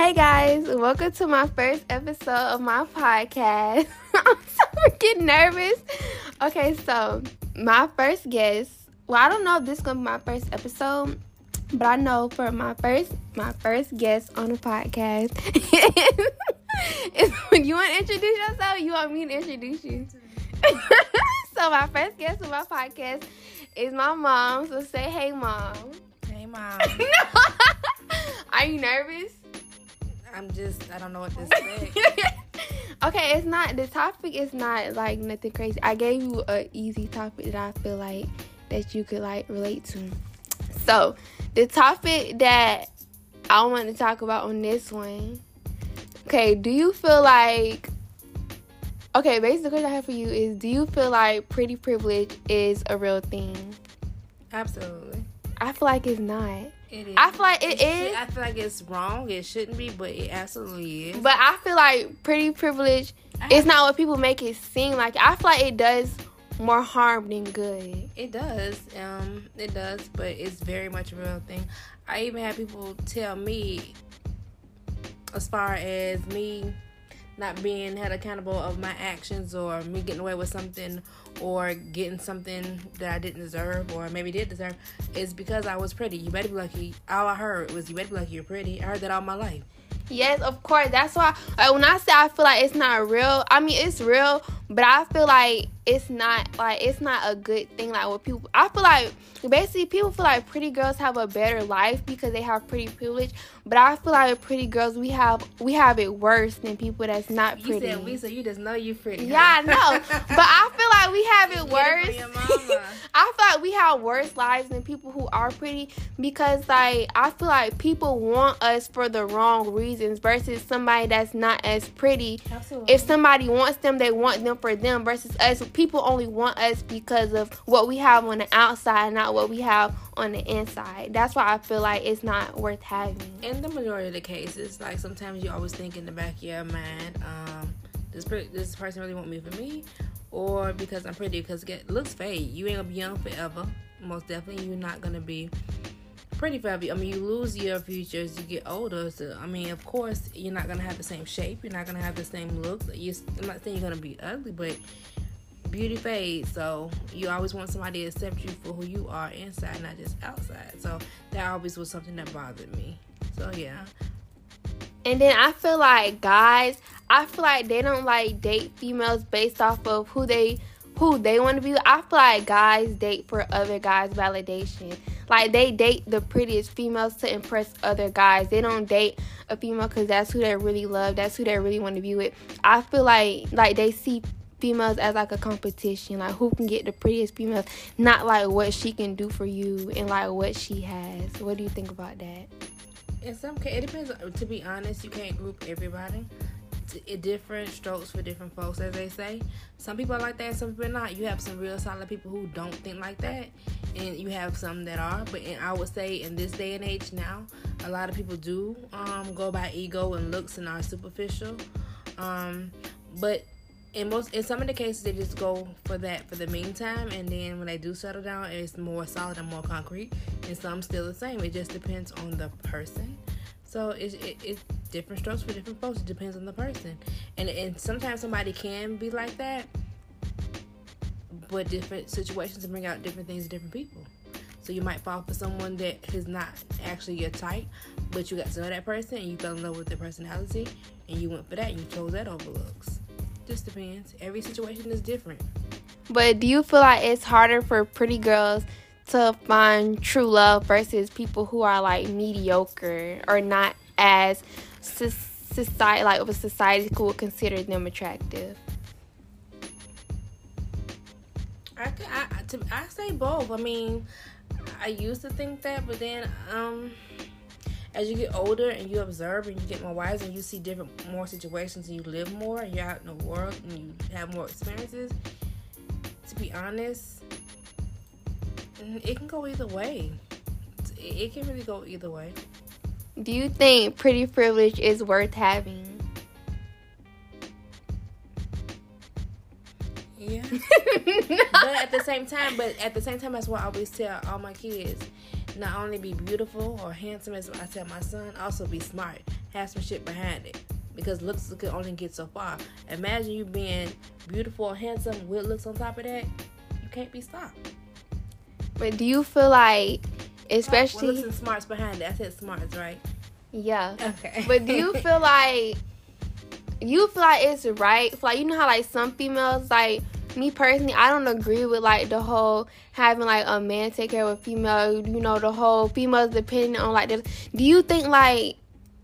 Hey guys, welcome to my first episode of my podcast. I'm so freaking nervous. Okay, so my first guest. Well, I don't know if this is gonna be my first episode, but I know for my first my first guest on the podcast when you want to introduce yourself. You want me to introduce you? so my first guest on my podcast is my mom. So say hey, mom. Hey, mom. Are you nervous? I'm just, I don't know what to say. okay, it's not the topic is not like nothing crazy. I gave you a easy topic that I feel like that you could like relate to. So the topic that I want to talk about on this one. Okay, do you feel like okay, basically the question I have for you is do you feel like pretty privilege is a real thing? Absolutely. I feel like it's not. It is. I feel like it It is. I feel like it's wrong. It shouldn't be, but it absolutely is. But I feel like pretty privilege is not what people make it seem like. I feel like it does more harm than good. It does. Um, it does, but it's very much a real thing. I even had people tell me, as far as me not being held accountable of my actions, or me getting away with something, or getting something that I didn't deserve, or maybe did deserve, is because I was pretty. You better be lucky. All I heard was, "You better be lucky you're pretty." I heard that all my life. Yes, of course. That's why like, when I say I feel like it's not real, I mean it's real, but I feel like it's not like it's not a good thing. Like what people, I feel like basically people feel like pretty girls have a better life because they have pretty privilege. But I feel like with pretty girls we have we have it worse than people that's not pretty You said Lisa, you just know you pretty. Yeah, I know. but I feel like we have it worse. from your mama. I feel like we have worse lives than people who are pretty because like I feel like people want us for the wrong reasons versus somebody that's not as pretty. Absolutely. If somebody wants them, they want them for them versus us. People only want us because of what we have on the outside, not what we have on the inside. That's why I feel like it's not worth having. in the majority of the cases, like sometimes you always think in the back of your mind, um, this per- this person really want me for me, or because I'm pretty. Because get looks fade. You ain't gonna be young forever. Most definitely, you're not gonna be pretty forever. I mean, you lose your future as you get older. So I mean, of course, you're not gonna have the same shape. You're not gonna have the same look. You, I'm not saying you're gonna be ugly, but beauty fades. So you always want somebody to accept you for who you are inside, not just outside. So that always was something that bothered me. So yeah. And then I feel like guys, I feel like they don't like date females based off of who they who they want to be. I feel like guys date for other guys' validation. Like they date the prettiest females to impress other guys. They don't date a female because that's who they really love. That's who they really want to be with. I feel like like they see females as like a competition. Like who can get the prettiest females, not like what she can do for you and like what she has. What do you think about that? In some case, it depends. To be honest, you can't group everybody. Different strokes for different folks, as they say. Some people are like that, some people are not. You have some real solid people who don't think like that, and you have some that are. But I would say in this day and age now, a lot of people do um, go by ego and looks and are superficial. Um, but in most, in some of the cases, they just go for that for the meantime, and then when they do settle down, it's more solid and more concrete. And some still the same. It just depends on the person. So it's it, it's different strokes for different folks. It depends on the person, and and sometimes somebody can be like that, but different situations bring out different things in different people. So you might fall for someone that is not actually your type, but you got to know that person and you fell in love with their personality, and you went for that. and You chose that over looks. Just depends. Every situation is different. But do you feel like it's harder for pretty girls to find true love versus people who are like mediocre or not as society like what society who would consider them attractive? I, I- to, I say both. I mean, I used to think that, but then um, as you get older and you observe and you get more wise and you see different more situations and you live more and you're out in the world and you have more experiences. To be honest, it can go either way. It, it can really go either way. Do you think pretty privilege is worth having? Yeah. but at the same time, but at the same time, that's what I always tell all my kids: not only be beautiful or handsome, as I tell my son, also be smart. have some shit behind it because looks can only get so far. Imagine you being beautiful, handsome, with looks on top of that. You can't be stopped. But do you feel like, especially well, looks and smarts behind it? I said smarts, right? Yeah. Okay. But do you feel like you feel like it's right? Like you know how like some females like me personally, I don't agree with like the whole having like a man take care of a female. You know the whole females depending on like this. Do you think like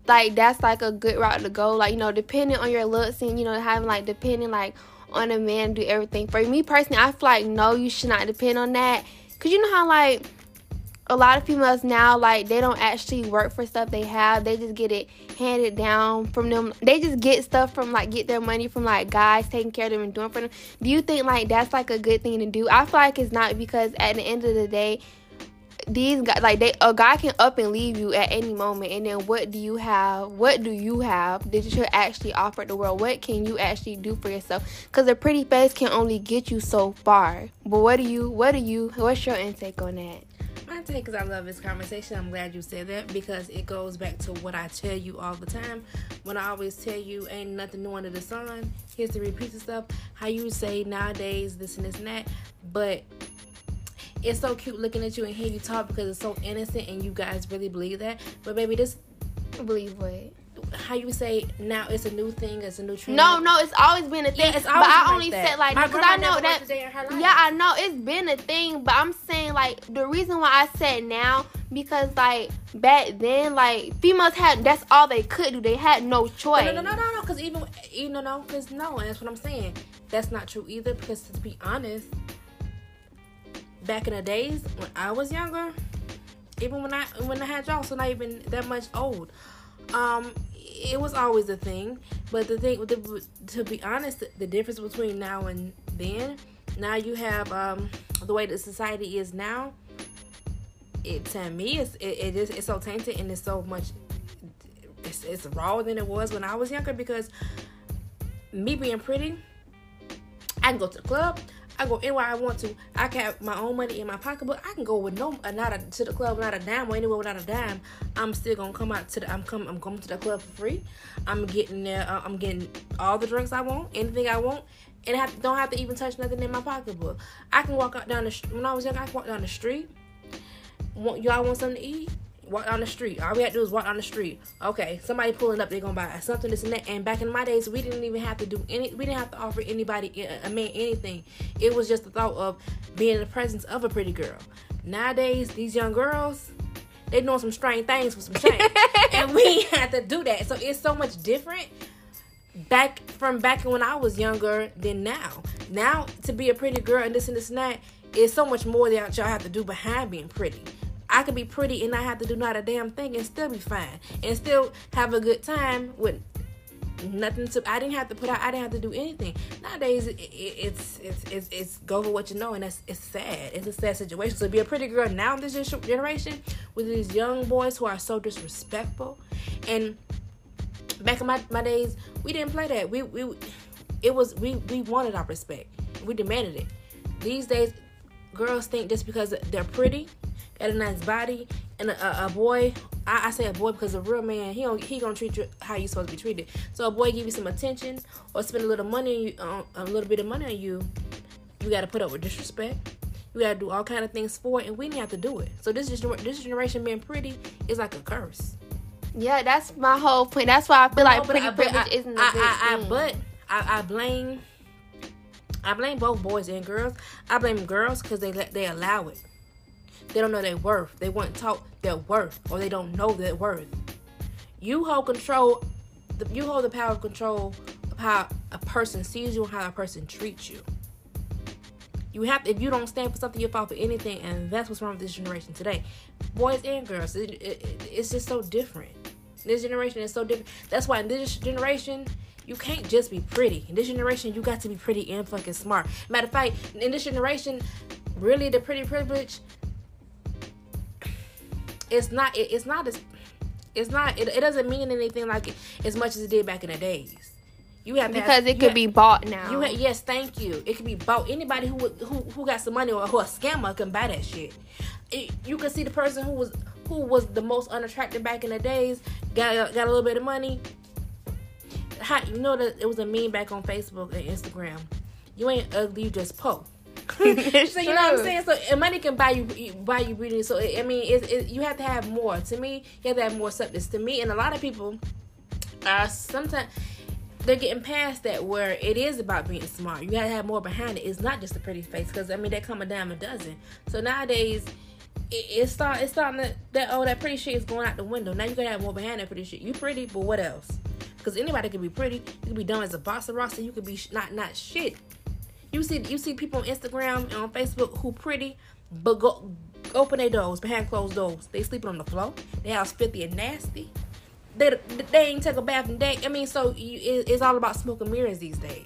like that's like a good route to go? Like you know depending on your looks and you know having like depending like on a man do everything for me personally. I feel like no, you should not depend on that. Cause you know how like a lot of females now like they don't actually work for stuff they have. They just get it handed down from them. They just get stuff from like get their money from like guys taking care of them and doing for them. Do you think like that's like a good thing to do? I feel like it's not because at the end of the day these guys like they a guy can up and leave you at any moment. And then what do you have? What do you have that you should actually offer the world? What can you actually do for yourself? Because a pretty face can only get you so far. But what do you what do you what's your intake on that my take because I love this conversation. I'm glad you said that because it goes back to what I tell you all the time. When I always tell you, ain't nothing new under the sun. History repeats stuff. How you say nowadays, this and this and that. But it's so cute looking at you and hear you talk because it's so innocent and you guys really believe that. But baby, this believe what? How you say now it's a new thing, it's a new trend. No, no, it's always been a thing. Yeah, it's but always I only like said like because I know that. a day in her life. Yeah, I know it's been a thing, but I'm saying like the reason why I said now because like back then like females had that's all they could do. They had no choice. No, no, no, no, no. Because even you know, no, because no, and that's what I'm saying. That's not true either. Because to be honest, back in the days when I was younger, even when I when I had y'all, so not even that much old. Um, it was always a thing. But the thing, the, to be honest, the difference between now and then, now you have um, the way that society is now. It to me, it's, it, it is it's so tainted and it's so much. It's, it's rawer than it was when I was younger because me being pretty, I can go to the club. I go anywhere I want to. I can have my own money in my pocketbook. I can go with no, uh, not a, to the club, not a dime, or anywhere without a dime. I'm still gonna come out to the. I'm coming. I'm going to the club for free. I'm getting there. Uh, I'm getting all the drinks I want, anything I want, and I have, don't have to even touch nothing in my pocketbook. I can walk out down the. When I was young, I could walk down the street. Want, y'all want something to eat? Walk down the street. All we had to do is walk down the street. Okay, somebody pulling up, they're gonna buy something, this and that. And back in my days, we didn't even have to do any. We didn't have to offer anybody, eh, a man, anything. It was just the thought of being in the presence of a pretty girl. Nowadays, these young girls, they doing some strange things with some change, and we had to do that. So it's so much different back from back when I was younger than now. Now to be a pretty girl and this and this and that is so much more that y'all have to do behind being pretty. I could be pretty and not have to do not a damn thing and still be fine and still have a good time with nothing to I didn't have to put out I didn't have to do anything. Nowadays it, it, it's, it's it's it's go for what you know and that's it's sad. It's a sad situation. So be a pretty girl now in this generation with these young boys who are so disrespectful and back in my, my days we didn't play that. We we it was we we wanted our respect. We demanded it. These days girls think just because they're pretty got a nice body, and a, a boy. I, I, say a boy because a real man he don't, he gonna treat you how you supposed to be treated. So a boy give you some attention or spend a little money, uh, a little bit of money on you. You got to put up with disrespect. You got to do all kind of things for it, and we didn't have to do it. So this is this generation being pretty is like a curse. Yeah, that's my whole point. That's why I feel like pretty privilege isn't a I, good I, thing. I, but I, I blame I blame both boys and girls. I blame girls because they let they allow it. They don't know their worth. They weren't taught their worth, or they don't know their worth. You hold control. You hold the power of control of how a person sees you and how a person treats you. You have to, if you don't stand for something, you fall for anything, and that's what's wrong with this generation today. Boys and girls, it, it, it's just so different. This generation is so different. That's why in this generation, you can't just be pretty. In this generation, you got to be pretty and fucking smart. Matter of fact, in this generation, really the pretty privilege it's not it, it's not as it's not it, it doesn't mean anything like it, as much as it did back in the days. You have because have, it could have, be bought now. You have, yes, thank you. It could be bought. Anybody who who who got some money or who a scammer can buy that shit. It, you can see the person who was who was the most unattractive back in the days. got got a little bit of money. How, you know that it was a meme back on Facebook and Instagram. You ain't ugly, you just po. so you know what I'm saying. So and money can buy you buy you beauty. So I mean, it, it, you have to have more. To me, you have to have more substance. To me, and a lot of people are sometimes they're getting past that where it is about being smart. You gotta have more behind it. It's not just a pretty face because I mean they come a dime a dozen. So nowadays it, it start it's starting to that oh that pretty shit is going out the window. Now you gotta have more behind that pretty shit. You pretty, but what else? Because anybody can be pretty. You can be dumb as a boss of rocks, and you could be sh- not not shit. You see you see people on Instagram and on Facebook who pretty, but go open their doors behind closed doors. They sleeping on the floor. They house filthy and nasty they, they ain't take a bath in day. I mean, so you, it, it's all about smoke and mirrors these days.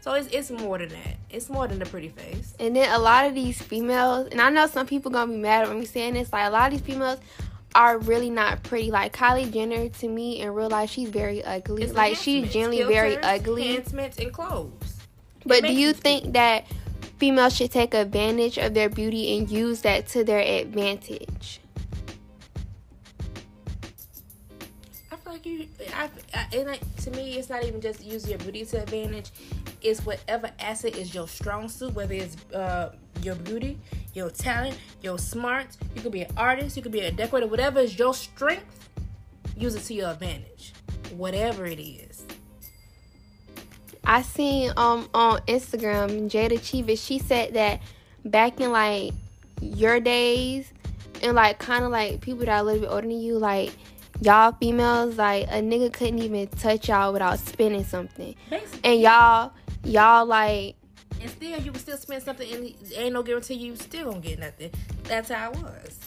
So it's it's more than that. It's more than the pretty face. And then a lot of these females, and I know some people gonna be mad when me saying this. Like a lot of these females are really not pretty. Like Kylie Jenner, to me in real life, she's very ugly. It's like she's generally very ugly. Enhancements and clothes. But do you think that females should take advantage of their beauty and use that to their advantage? I feel like you, I, I, it to me, it's not even just use your beauty to advantage. It's whatever asset is your strong suit, whether it's uh, your beauty, your talent, your smarts. You could be an artist, you could be a decorator, whatever is your strength. Use it to your advantage, whatever it is. I seen um on Instagram Jada Chivas. She said that back in like your days and like kind of like people that are a little bit older than you, like y'all females like a nigga couldn't even touch y'all without spending something Basically. and y'all y'all like and still you would still spend something and ain't no guarantee you still gonna get nothing that's how it was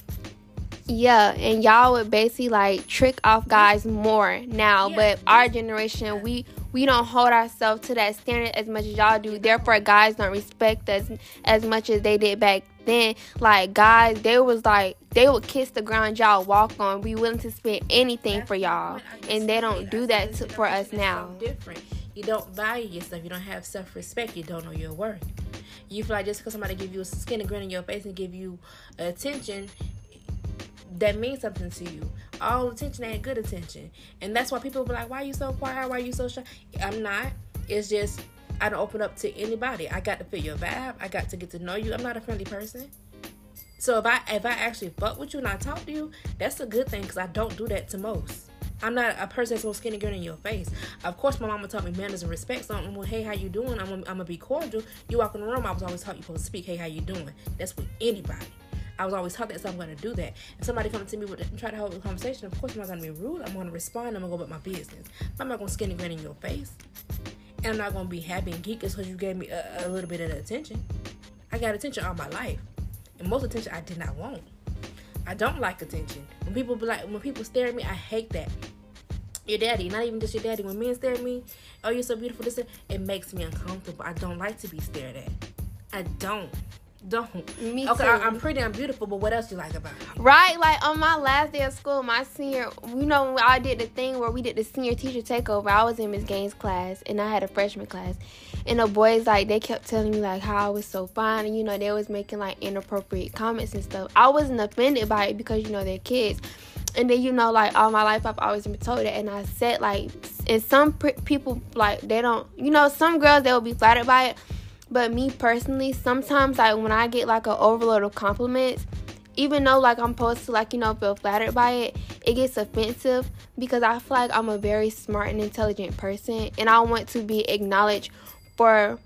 yeah and y'all would basically like trick off guys more now yeah. but our generation we we don't hold ourselves to that standard as much as y'all do. Therefore guys don't respect us as much as they did back then. Like guys they was like they would kiss the ground y'all walk on. Be willing to spend anything for y'all. And they don't do that to, for us now. Different you don't value yourself. You don't have self-respect. You don't know your worth. You feel like just because somebody give you a skin skinny grin in your face and give you attention that means something to you. All attention ain't good attention. And that's why people be like, why are you so quiet? Why are you so shy? I'm not. It's just I don't open up to anybody. I got to feel your vibe. I got to get to know you. I'm not a friendly person. So if I if I actually fuck with you and I talk to you, that's a good thing because I don't do that to most. I'm not a person that's so skinny girl in your face. Of course, my mama taught me manners and respect. So I'm, well, hey, how you doing? I'm, I'm gonna be cordial. You walk in the room, I was always taught you supposed to speak. Hey, how you doing? That's with anybody. I was always taught that, so I'm gonna do that. If somebody comes to me with and try to hold a conversation, of course I'm not gonna be rude. I'm gonna respond. I'm gonna go about my business. I'm not gonna skinny grin in your face. And I'm not gonna be happy and geek because you gave me a, a little bit of attention. I got attention all my life, and most attention I did not want. I don't like attention. When people be like, when people stare at me, I hate that. Your daddy, not even just your daddy. When men stare at me, oh, you're so beautiful. This, it makes me uncomfortable. I don't like to be stared at. I don't don't. Me okay, too. I, am pretty, I'm beautiful, but what else do you like about me? Right, like on my last day of school, my senior, you know, I did the thing where we did the senior teacher takeover. I was in Miss Gaines' class, and I had a freshman class, and the boys like they kept telling me like how I was so fine, and you know they was making like inappropriate comments and stuff. I wasn't offended by it because you know they're kids. And then you know, like all my life, I've always been told that, and I said like, and some people like they don't, you know, some girls they will be flattered by it, but me personally, sometimes like when I get like an overload of compliments, even though like I'm supposed to like you know feel flattered by it, it gets offensive because I feel like I'm a very smart and intelligent person, and I want to be acknowledged for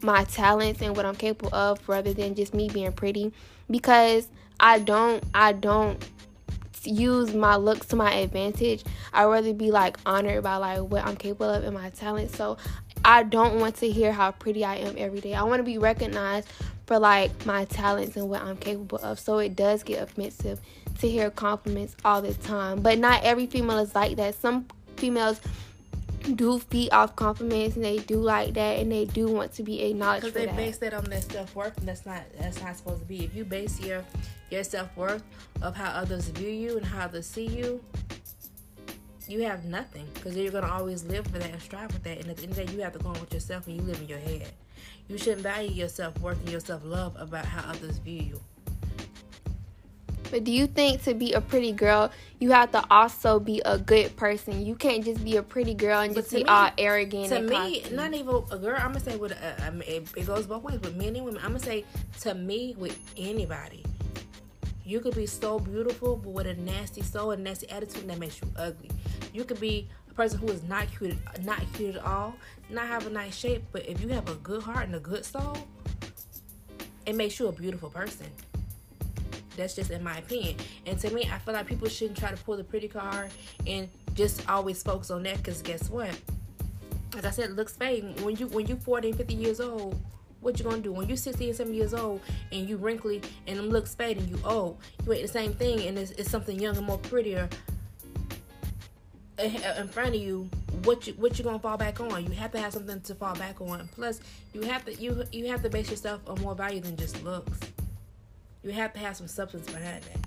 my talents and what I'm capable of rather than just me being pretty because I don't I don't use my looks to my advantage. I rather be like honored by like what I'm capable of and my talent. So I don't want to hear how pretty I am every day. I want to be recognized for like my talents and what I'm capable of. So it does get offensive to hear compliments all the time. But not every female is like that. Some females do feed off compliments and they do like that and they do want to be acknowledged because they that. base that on their self-worth and that's not that's not supposed to be if you base your your self-worth of how others view you and how they see you you have nothing because you're gonna always live for that and strive with that. And at the end of the day, you have to go on with yourself and you live in your head. You shouldn't value yourself worth and your self love about how others view you. But do you think to be a pretty girl, you have to also be a good person? You can't just be a pretty girl and just be me, all arrogant. To me, not even a girl. I'm gonna say with a, I mean, it, it goes both ways with men and women. I'm gonna say to me with anybody, you could be so beautiful, but with a nasty soul and nasty attitude that makes you ugly. You could be a person who is not cute, not cute at all, not have a nice shape, but if you have a good heart and a good soul, it makes you a beautiful person. That's just in my opinion. And to me, I feel like people shouldn't try to pull the pretty card and just always focus on that. Because guess what? As I said, looks fade. When you when you 40 and 50 years old, what you gonna do when you 60 and 70 years old and you wrinkly and them looks fade and you old? You ain't the same thing, and it's, it's something younger, more prettier in front of you what you what you gonna fall back on you have to have something to fall back on plus you have to you you have to base yourself on more value than just looks you have to have some substance behind that.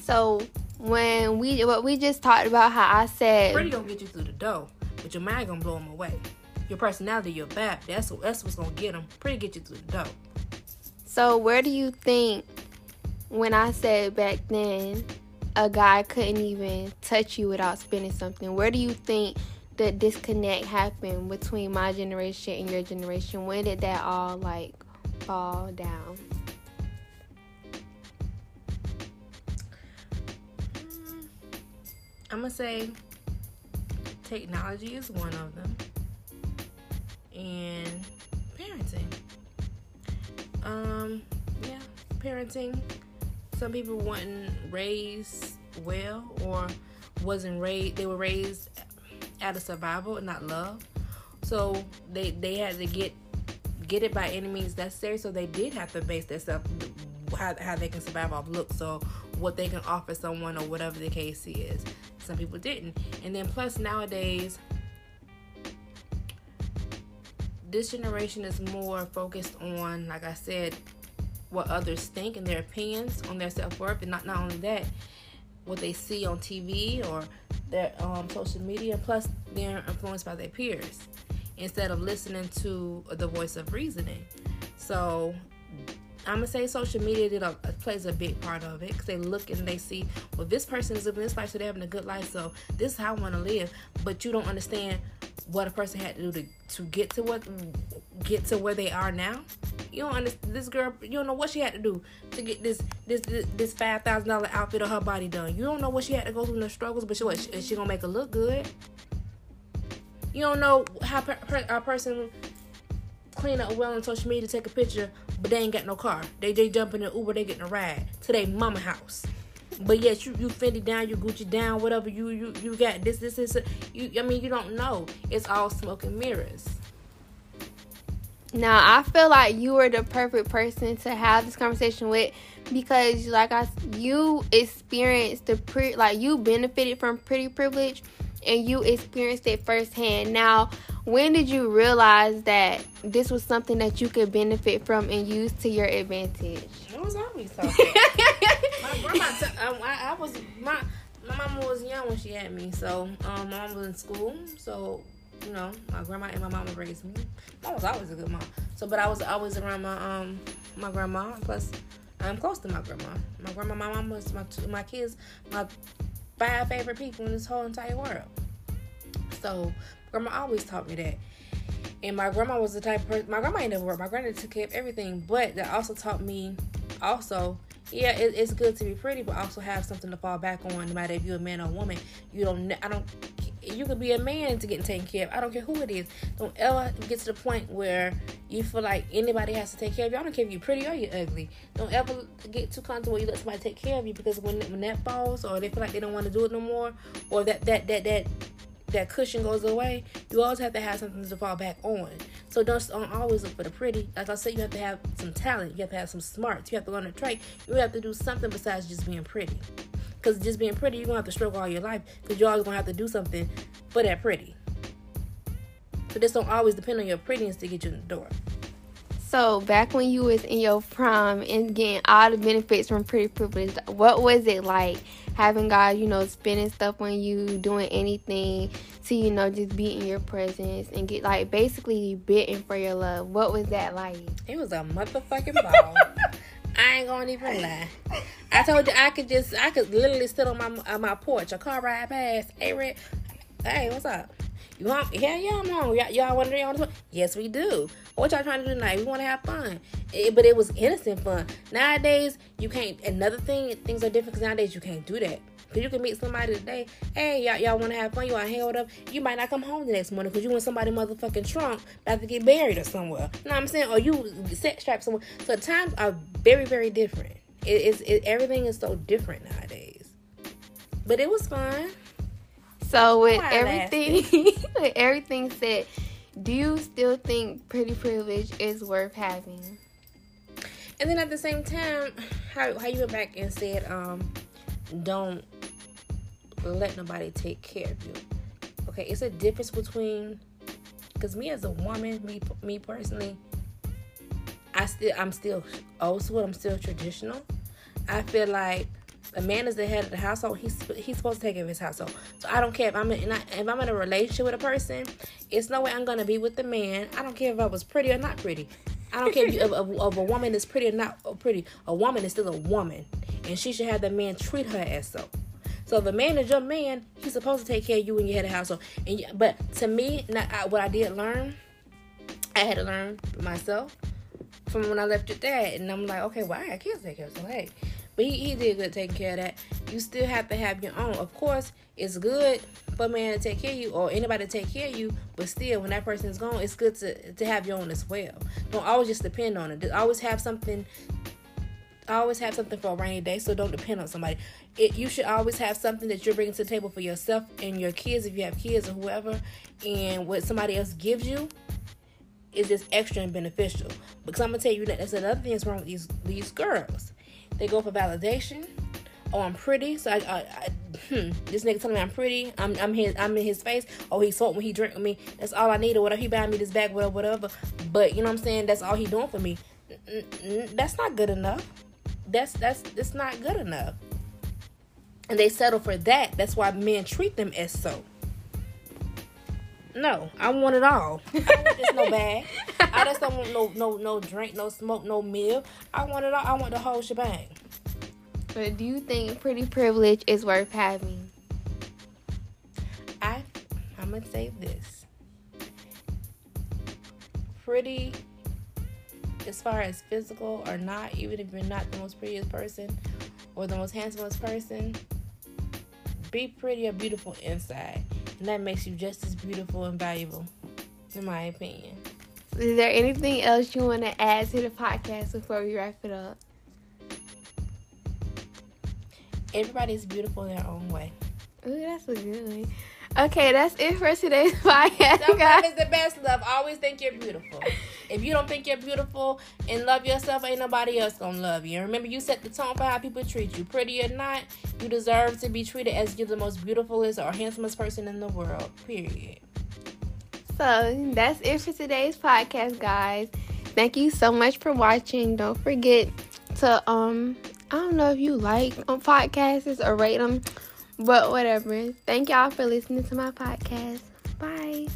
So when we what we just talked about how I said pretty gonna get you through the door, but your mind gonna blow them away. Your personality, your back, that's that's what's gonna get them. Pretty get you through the door. So where do you think when I said back then a guy couldn't even touch you without spending something? Where do you think the disconnect happened between my generation and your generation? When did that all like fall down? Mm, I'm gonna say technology is one of them, and parenting. Um, yeah, parenting. Some people wasn't raised well, or wasn't raised. They were raised out of survival and not love. So they they had to get get it by any means necessary. So they did have to base themselves how, how they can survive off looks or what they can offer someone or whatever the case is. Some people didn't. And then plus nowadays this generation is more focused on, like I said, what others think and their opinions on their self worth, and not not only that, what they see on TV or their um, social media. Plus, they're influenced by their peers instead of listening to the voice of reasoning. So I'm gonna say social media did a, plays a big part of it because they look and they see, well, this person is living this life, so they're having a good life, so this is how I want to live. But you don't understand what a person had to do to, to get to what get to where they are now. You don't understand this girl. You don't know what she had to do to get this this this, five thousand dollar outfit on her body done. You don't know what she had to go through in the struggles, but she what she gonna make her look good? You don't know how per, per, a person clean up well on social media, to take a picture, but they ain't got no car. They they jump in the Uber, they getting a ride to their mama house. But yes, you you Fendi down, you Gucci down, whatever you you you got this this this. You I mean you don't know. It's all smoke and mirrors. Now I feel like you are the perfect person to have this conversation with because like I you experienced the pre like you benefited from pretty privilege and you experienced it firsthand. Now, when did you realize that this was something that you could benefit from and use to your advantage? I was always talking. grandma, um, I, I, was my my mama was young when she had me, so um, my mom was in school, so you know my grandma and my mama raised me. Mom was always a good mom. So, but I was always around my um my grandma. Plus, I'm close to my grandma. My grandma, my mom was my my kids, my five favorite people in this whole entire world. So grandma always taught me that. And my grandma was the type of person, my grandma ain't never worked. My granddad took care of everything, but that also taught me also, yeah, it, it's good to be pretty, but also have something to fall back on. No matter if you're a man or a woman, you don't. I don't. You could be a man to get taken care of. I don't care who it is. Don't ever get to the point where you feel like anybody has to take care of you. I don't care if you're pretty or you're ugly. Don't ever get too comfortable. You let somebody take care of you because when when that falls, or they feel like they don't want to do it no more, or that that that that that cushion goes away, you always have to have something to fall back on. So don't, don't always look for the pretty. Like I said, you have to have some talent. You have to have some smarts. You have to learn a trade. You have to do something besides just being pretty. Because just being pretty, you're going to have to struggle all your life because you're always going to have to do something for that pretty. So this don't always depend on your prettiness to get you in the door. So back when you was in your prime and getting all the benefits from pretty privilege, what was it like having God, you know, spending stuff on you, doing anything to, you know, just be in your presence and get like basically bitten for your love? What was that like? It was a motherfucking ball. I ain't gonna even lie. I told you I could just, I could literally sit on my on my porch, a car ride past. Hey, Red, hey, what's up? You hungry? Yeah, yeah, I'm hungry. Y'all, y'all want to drink? Yes, we do. What y'all trying to do tonight? We want to have fun. It, but it was innocent fun. Nowadays, you can't. Another thing, things are different because nowadays you can't do that. Cause you can meet somebody today. Hey, y'all, y'all want to have fun? You hang with them? You might not come home the next morning because you in somebody motherfucking trunk about to get buried or somewhere. You know what I'm saying? Or you set strapped somewhere. So times are very, very different. It is. It, everything is so different nowadays. But it was fun. So with everything, with everything said, do you still think pretty privilege is worth having? And then at the same time, how how you went back and said, um, don't let nobody take care of you. Okay, it's a difference between because me as a woman, me me personally, I still I'm still old school. I'm still traditional. I feel like a man is the head of the household. He's he's supposed to take care of his household. So I don't care if I'm in, if I'm in a relationship with a person. It's no way I'm gonna be with the man. I don't care if I was pretty or not pretty. I don't care if, you, if, if, a woman is pretty or not pretty. A woman is still a woman, and she should have the man treat her as so. So the man is your man. He's supposed to take care of you when you head of household. And you, but to me, not, I, what I did learn, I had to learn myself from when I left your dad. And I'm like, okay, well, I can't take care of. So hey, but he, he did good taking care of that. You still have to have your own. Of course, it's good for man to take care of you or anybody to take care of you, but still, when that person is gone, it's good to, to have your own as well. Don't always just depend on it. Always have something. Always have something for a rainy day, so don't depend on somebody. It, you should always have something that you're bringing to the table for yourself and your kids, if you have kids or whoever, and what somebody else gives you is just extra and beneficial. Because I'm gonna tell you that that's another thing that's wrong with these these girls they go for validation. Oh, I'm pretty. So I, I, I hmm, this nigga telling me I'm pretty. I'm, I'm his. I'm in his face. Oh, he sold when he drink with me. That's all I need or whatever. He buying me this bag, whatever, whatever. But you know what I'm saying? That's all he doing for me. That's not good enough. That's that's that's not good enough. And they settle for that. That's why men treat them as so. No, I want it all. I don't want just no bag. I just don't want no no no drink, no smoke, no meal. I want it all. I want the whole shebang. But do you think pretty privilege is worth having? I I'm gonna say this. Pretty as far as physical or not, even if you're not the most prettiest person or the most handsomest person, be pretty or beautiful inside. And that makes you just as beautiful and valuable, in my opinion. Is there anything else you want to add to the podcast before we wrap it up? Everybody's beautiful in their own way. Ooh, that's a good one. Okay, that's it for today's podcast. Self love is the best love. Always think you're beautiful. If you don't think you're beautiful and love yourself, ain't nobody else gonna love you. Remember, you set the tone for how people treat you. Pretty or not, you deserve to be treated as you're the most beautifulest or handsomest person in the world. Period. So that's it for today's podcast, guys. Thank you so much for watching. Don't forget to um I don't know if you like on podcasts or rate them but whatever. Thank y'all for listening to my podcast. Bye.